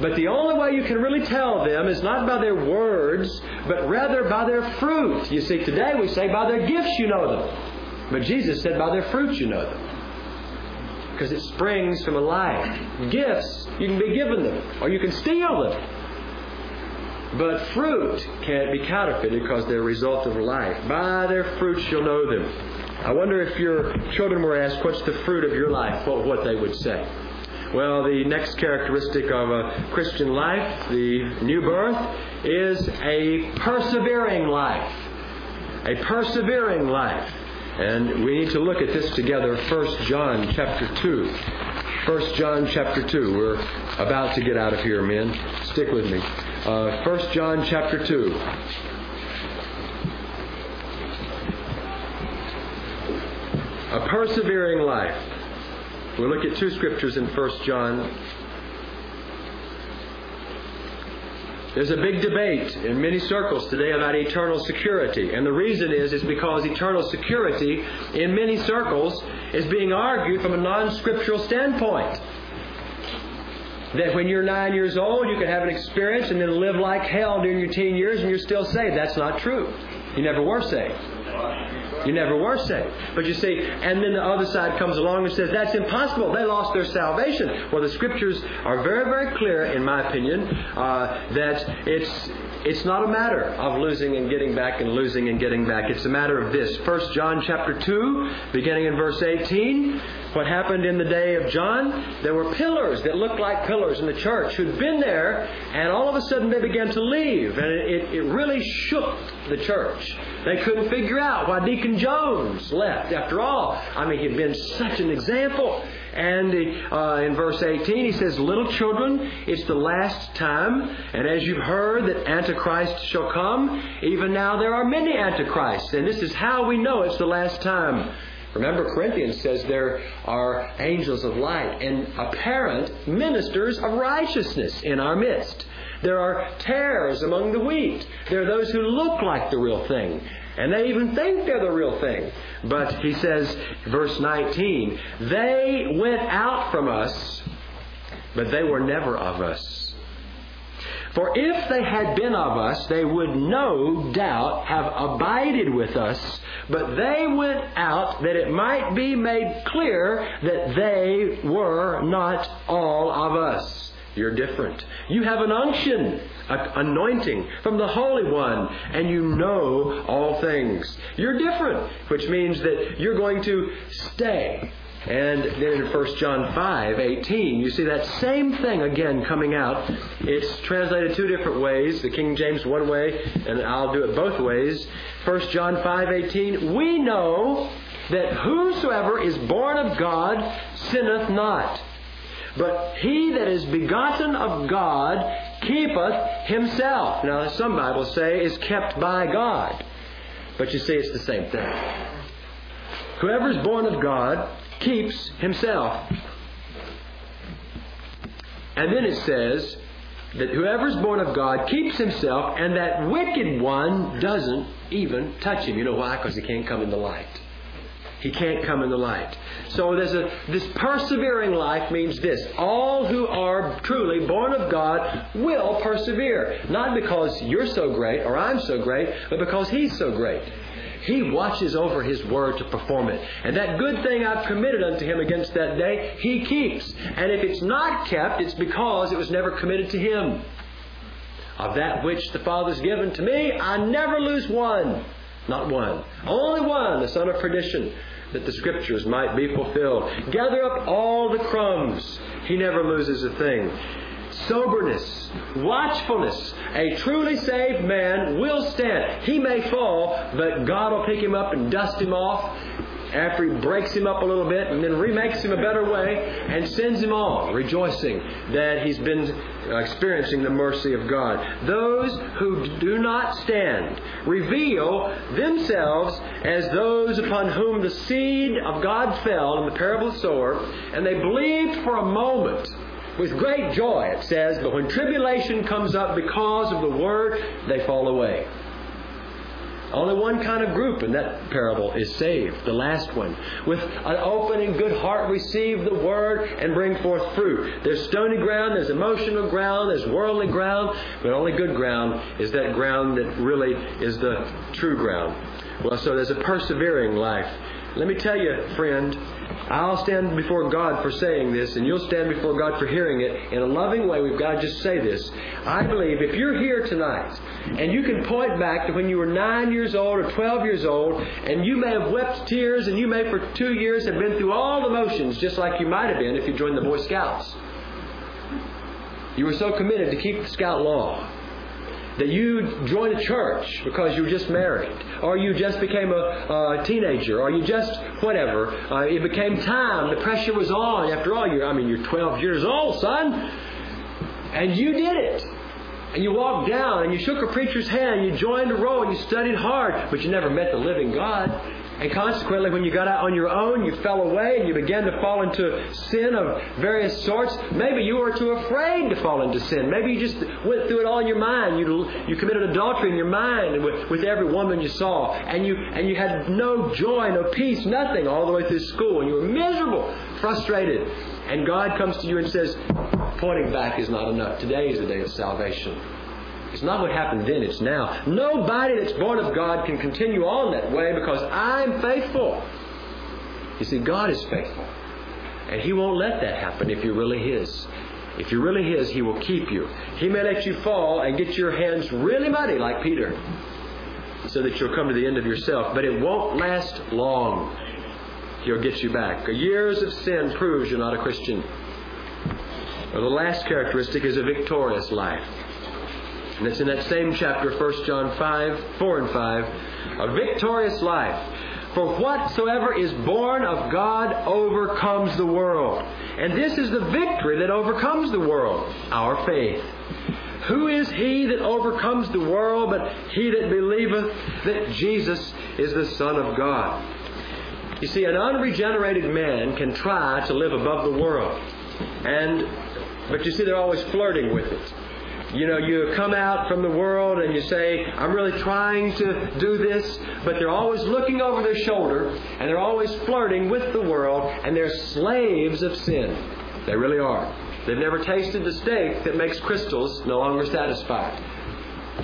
But the only way you can really tell them is not by their words, but rather by their fruit. You see, today we say by their gifts you know them. But Jesus said by their fruits you know them. Because it springs from a life. Gifts, you can be given them, or you can steal them. But fruit can't be counterfeited because they're a result of life. By their fruits you'll know them. I wonder if your children were asked, What's the fruit of your life? What, what they would say. Well, the next characteristic of a Christian life, the new birth, is a persevering life. A persevering life. And we need to look at this together. 1 John chapter 2. 1 John chapter 2. We're about to get out of here, men. Stick with me. Uh, 1 John chapter 2. A persevering life. We'll look at two scriptures in 1 John There's a big debate in many circles today about eternal security. And the reason is is because eternal security in many circles is being argued from a non-scriptural standpoint. That when you're nine years old, you can have an experience and then live like hell during your teen years and you're still saved. That's not true. You never were saved. You never were saved. But you see, and then the other side comes along and says, that's impossible. They lost their salvation. Well, the scriptures are very, very clear, in my opinion, uh, that it's it's not a matter of losing and getting back and losing and getting back. It's a matter of this. 1 John chapter 2, beginning in verse 18. What happened in the day of John? There were pillars that looked like pillars in the church who'd been there, and all of a sudden they began to leave. And it, it really shook the church. They couldn't figure out why Deacon Jones left. After all, I mean, he'd been such an example. And uh, in verse 18, he says, Little children, it's the last time. And as you've heard that Antichrist shall come, even now there are many Antichrists. And this is how we know it's the last time. Remember, Corinthians says there are angels of light and apparent ministers of righteousness in our midst. There are tares among the wheat. There are those who look like the real thing. And they even think they're the real thing. But he says, verse 19, they went out from us, but they were never of us. For if they had been of us, they would no doubt have abided with us. But they went out that it might be made clear that they were not all of us. You're different. You have an unction, anointing from the Holy One, and you know all things. You're different, which means that you're going to stay. And then in 1 John 5, 18, you see that same thing again coming out. It's translated two different ways. The King James one way, and I'll do it both ways. 1 John 5, 18, we know that whosoever is born of God sinneth not. But he that is begotten of God keepeth himself. Now, some Bibles say is kept by God. But you see, it's the same thing. Whoever is born of God keeps himself. And then it says that whoever is born of God keeps himself, and that wicked one doesn't even touch him. You know why? Because he can't come in the light. He can't come in the light. So there's a this persevering life means this. All who are truly born of God will persevere. Not because you're so great or I'm so great, but because He's so great. He watches over His word to perform it. And that good thing I've committed unto Him against that day, He keeps. And if it's not kept, it's because it was never committed to Him. Of that which the Father's given to me, I never lose one. Not one. Only one, the son of perdition that the scriptures might be fulfilled. Gather up all the crumbs. He never loses a thing. Soberness, watchfulness. A truly saved man will stand. He may fall, but God will pick him up and dust him off after he breaks him up a little bit and then remakes him a better way and sends him on, rejoicing that he's been uh, experiencing the mercy of God. Those who do not stand reveal themselves as those upon whom the seed of God fell in the parable of the sower, and they believed for a moment with great joy, it says, but when tribulation comes up because of the word, they fall away. Only one kind of group in that parable is saved, the last one. With an open and good heart, receive the word and bring forth fruit. There's stony ground, there's emotional ground, there's worldly ground, but only good ground is that ground that really is the true ground. Well, so there's a persevering life Let me tell you, friend, I'll stand before God for saying this, and you'll stand before God for hearing it. In a loving way, we've got to just say this. I believe if you're here tonight, and you can point back to when you were 9 years old or 12 years old, and you may have wept tears, and you may for two years have been through all the motions, just like you might have been if you joined the Boy Scouts. You were so committed to keep the Scout law that you joined a church because you were just married, or you just became a, a teenager, or you just whatever. Uh, it became time. The pressure was on. After all, you're I mean you're 12 years old, son, and you did it. And you walked down and you shook a preacher's hand, you joined a row and you studied hard, but you never met the living God. And consequently, when you got out on your own, you fell away and you began to fall into sin of various sorts. Maybe you were too afraid to fall into sin. Maybe you just went through it all in your mind. You, you committed adultery in your mind with, with every woman you saw. And you, and you had no joy, no peace, nothing all the way through school. And you were miserable, frustrated. And God comes to you and says, pointing back is not enough. Today is the day of salvation. It's not what happened then, it's now. Nobody that's born of God can continue on that way because I'm faithful. You see, God is faithful. And He won't let that happen if you're really His. If you're really His, He will keep you. He may let you fall and get your hands really muddy like Peter so that you'll come to the end of yourself. But it won't last long. He'll get you back. Years of sin proves you're not a Christian. Well, the last characteristic is a victorious life. And it's in that same chapter, 1 John 5, 4 and 5. A victorious life. For whatsoever is born of God overcomes the world. And this is the victory that overcomes the world our faith. Who is he that overcomes the world but he that believeth that Jesus is the Son of God? You see, an unregenerated man can try to live above the world. And but you see they're always flirting with it. You know, you come out from the world and you say, I'm really trying to do this, but they're always looking over their shoulder and they're always flirting with the world and they're slaves of sin. They really are. They've never tasted the steak that makes Krystals no longer satisfied.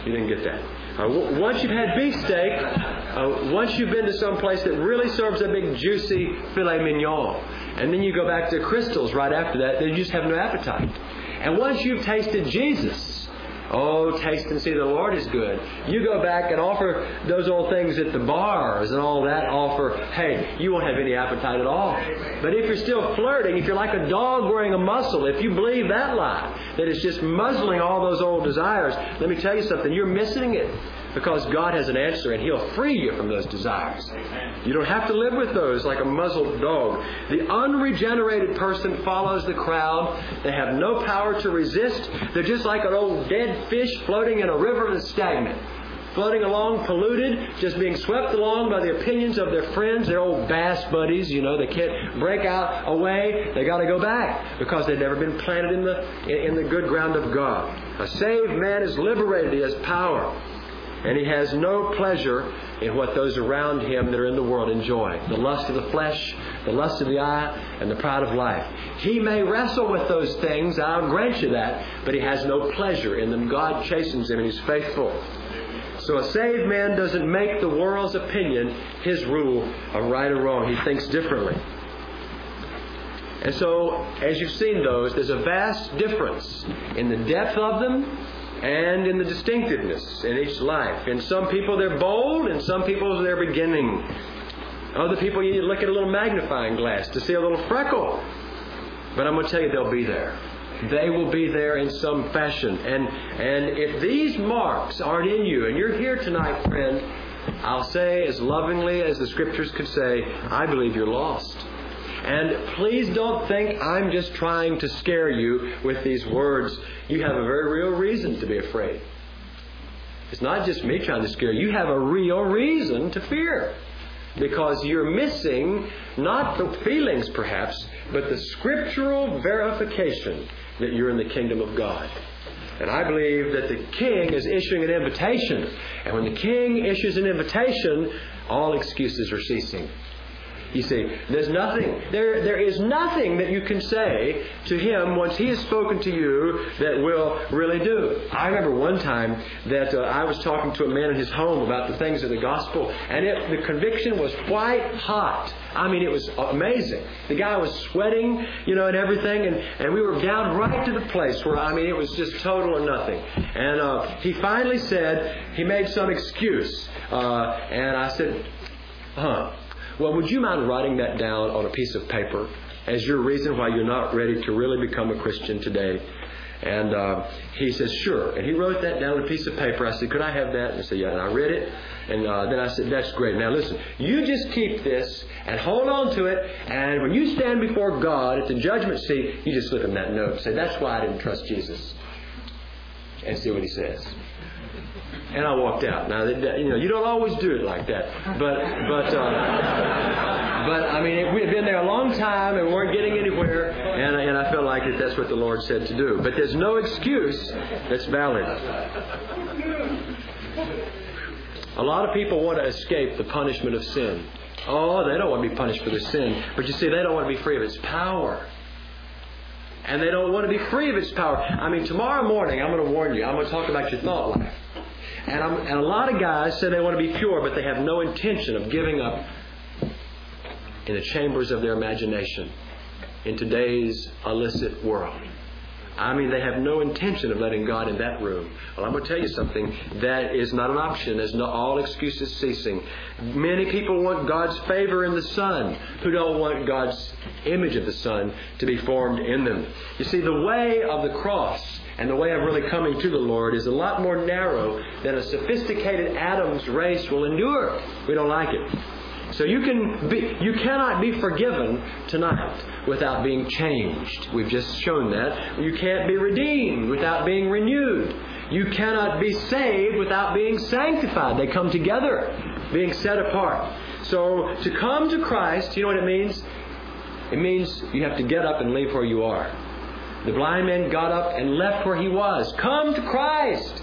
You didn't get that. Uh, once you've had beef steak, uh, once you've been to some place that really serves a big juicy filet mignon, and then you go back to Krystals right after that, then you just have no appetite. And once you've tasted Jesus, Oh, taste and see the Lord is good. You go back and offer those old things at the bars and all that offer, hey, you won't have any appetite at all. But if you're still flirting, if you're like a dog wearing a muzzle, if you believe that lie, that it's just muzzling all those old desires, let me tell you something, you're missing it. Because God has an answer and He'll free you from those desires. You don't have to live with those like a muzzled dog. The unregenerated person follows the crowd. They have no power to resist. They're just like an old dead fish floating in a river that's stagnant. Floating along, polluted, just being swept along by the opinions of their friends, their old bass buddies. You know, they can't break out away. They got to go back because they've never been planted in the in the good ground of God. A saved man is liberated. He has power. And he has no pleasure in what those around him that are in the world enjoy the lust of the flesh, the lust of the eye, and the pride of life. He may wrestle with those things, I'll grant you that, but he has no pleasure in them. God chastens him and he's faithful. So a saved man doesn't make the world's opinion his rule of right or wrong. He thinks differently. And so, as you've seen those, there's a vast difference in the depth of them and in the distinctiveness in each life. In some people, they're bold, and some people, they're beginning. Other people, you look at a little magnifying glass to see a little freckle. But I'm going to tell you, they'll be there. They will be there in some fashion. And, and if these marks aren't in you, and you're here tonight, friend, I'll say as lovingly as the scriptures could say, I believe you're lost. And please don't think I'm just trying to scare you with these words. You have a very real reason to be afraid. It's not just me trying to scare you. You have a real reason to fear. Because you're missing not the feelings, perhaps, but the scriptural verification that you're in the kingdom of God. And I believe that the king is issuing an invitation. And when the king issues an invitation, all excuses are ceasing. You see, there's nothing, there, there is nothing that you can say to him once he has spoken to you that will really do. I remember one time that uh, I was talking to a man in his home about the things of the gospel, and it, the conviction was quite hot. I mean, it was amazing. The guy was sweating, you know, and everything, and, and we were down right to the place where, I mean, it was just total or nothing. And uh, he finally said, he made some excuse. Uh, and I said, huh. Well, would you mind writing that down on a piece of paper as your reason why you're not ready to really become a Christian today? And uh, he says, sure. And he wrote that down on a piece of paper. I said, could I have that? And he said, yeah. And I read it. And uh, then I said, that's great. Now listen, you just keep this and hold on to it. And when you stand before God at the judgment seat, you just slip him that note. And say, that's why I didn't trust Jesus. And see what he says and I walked out. Now, you know, you don't always do it like that, but but uh, but I mean, we had been there a long time and weren't getting anywhere, and and I felt like that that's what the Lord said to do. But there's no excuse that's valid. A lot of people want to escape the punishment of sin. Oh, they don't want to be punished for their sin, but you see, they don't want to be free of its power and they don't want to be free of its power. I mean, tomorrow morning, I'm going to warn you, I'm going to talk about your thought life. And, and a lot of guys say they want to be pure, but they have no intention of giving up in the chambers of their imagination in today's illicit world. I mean, they have no intention of letting God in that room. Well, I'm going to tell you something. That is not an option. There's no, all excuses ceasing. Many people want God's favor in the Son who don't want God's image of the Son to be formed in them. You see, the way of the cross and the way of really coming to the Lord is a lot more narrow than a sophisticated Adam's race will endure. We don't like it. So you can be, you cannot be forgiven tonight without being changed. We've just shown that. You can't be redeemed without being renewed. You cannot be saved without being sanctified. They come together, being set apart. So to come to Christ, you know what it means? It means you have to get up and leave where you are. The blind man got up and left where he was. Come to Christ.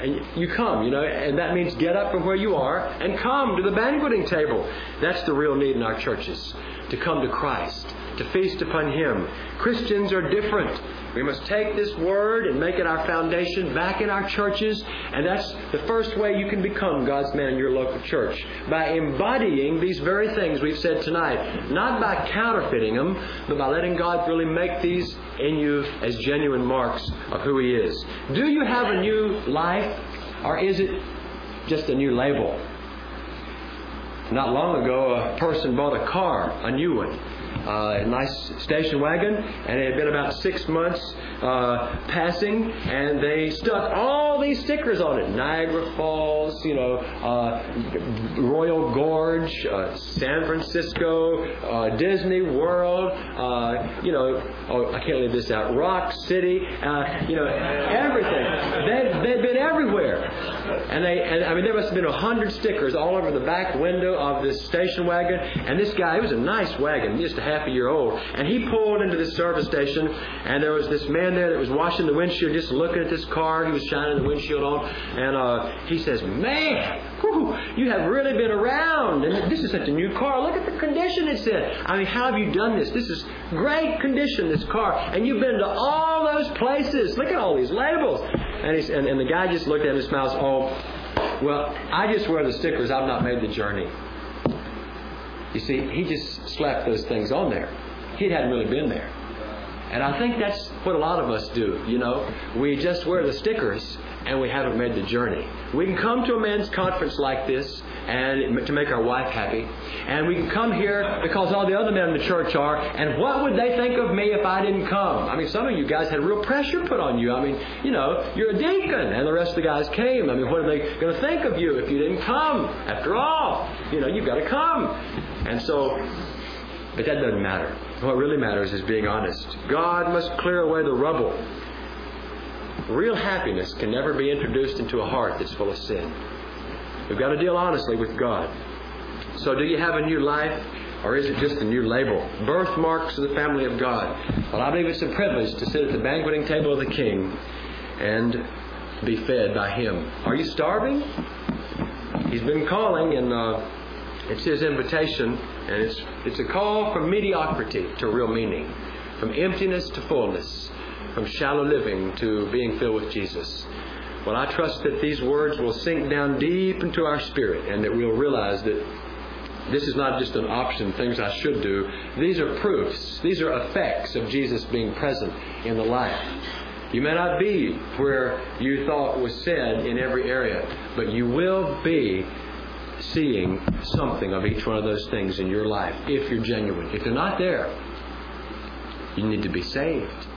And you come, you know, and that means get up from where you are and come to the banqueting table. That's the real need in our churches to come to Christ, to feast upon Him. Christians are different. We must take this word and make it our foundation back in our churches, and that's the first way you can become God's man in your local church by embodying these very things we've said tonight, not by counterfeiting them, but by letting God really make these in you as genuine marks of who He is. Do you have a new life, or is it just a new label? Not long ago, a person bought a car, a new one uh, a nice station wagon, and it had been about six months uh, passing, and they stuck all these stickers on it: Niagara Falls, you know, uh, Royal Gorge, uh, San Francisco, uh, Disney World, uh, you know, oh, I can't leave this out, Rock City, you know, everything. They'd, they've been everywhere, and they and I mean there must have been a hundred stickers all over the back window of this station wagon, and this guy, it was a nice wagon, just a half a year old. And he pulled into this service station, and there was this man there that was washing the windshield, just looking at this car. He was shining the windshield on, and uh, he says, "Man, whew, you have really been around, and this is such a new car. Look at the condition it's in. I mean, how have you done this? This is great condition, this car, and you've been to all those places. Look at all these labels." And, he, and, and the guy just looked at him and smiles. Oh, well, I just wear the stickers. I've not made the journey. You see, he just slapped those things on there. He hadn't really been there. And I think that's what a lot of us do, you know. We just wear the stickers and we haven't made the journey. We can come to a men's conference like this and to make our wife happy. And we can come here because all the other men in the church are. And what would they think of me if I didn't come? I mean, some of you guys had real pressure put on you. I mean, you know, you're a deacon, and the rest of the guys came. I mean, what are they going to think of you if you didn't come? After all, you know, you've got to come. And so, but that doesn't matter. What really matters is being honest. God must clear away the rubble. Real happiness can never be introduced into a heart that's full of sin. We've got to deal honestly with God. So, do you have a new life? Or is it just a new label? Birthmarks of the family of God. Well, I believe it's a privilege to sit at the banqueting table of the King and be fed by Him. Are you starving? He's been calling, and uh, It's His invitation, and it's, it's a call from mediocrity to real meaning, from emptiness to fullness, from shallow living to being filled with Jesus. Well, I trust that these words will sink down deep into our spirit and that we'll realize that this is not just an option, things I should do. These are proofs, these are effects of Jesus being present in the life. You may not be where you thought was said in every area, but you will be seeing something of each one of those things in your life if you're genuine. If you're not there, you need to be saved.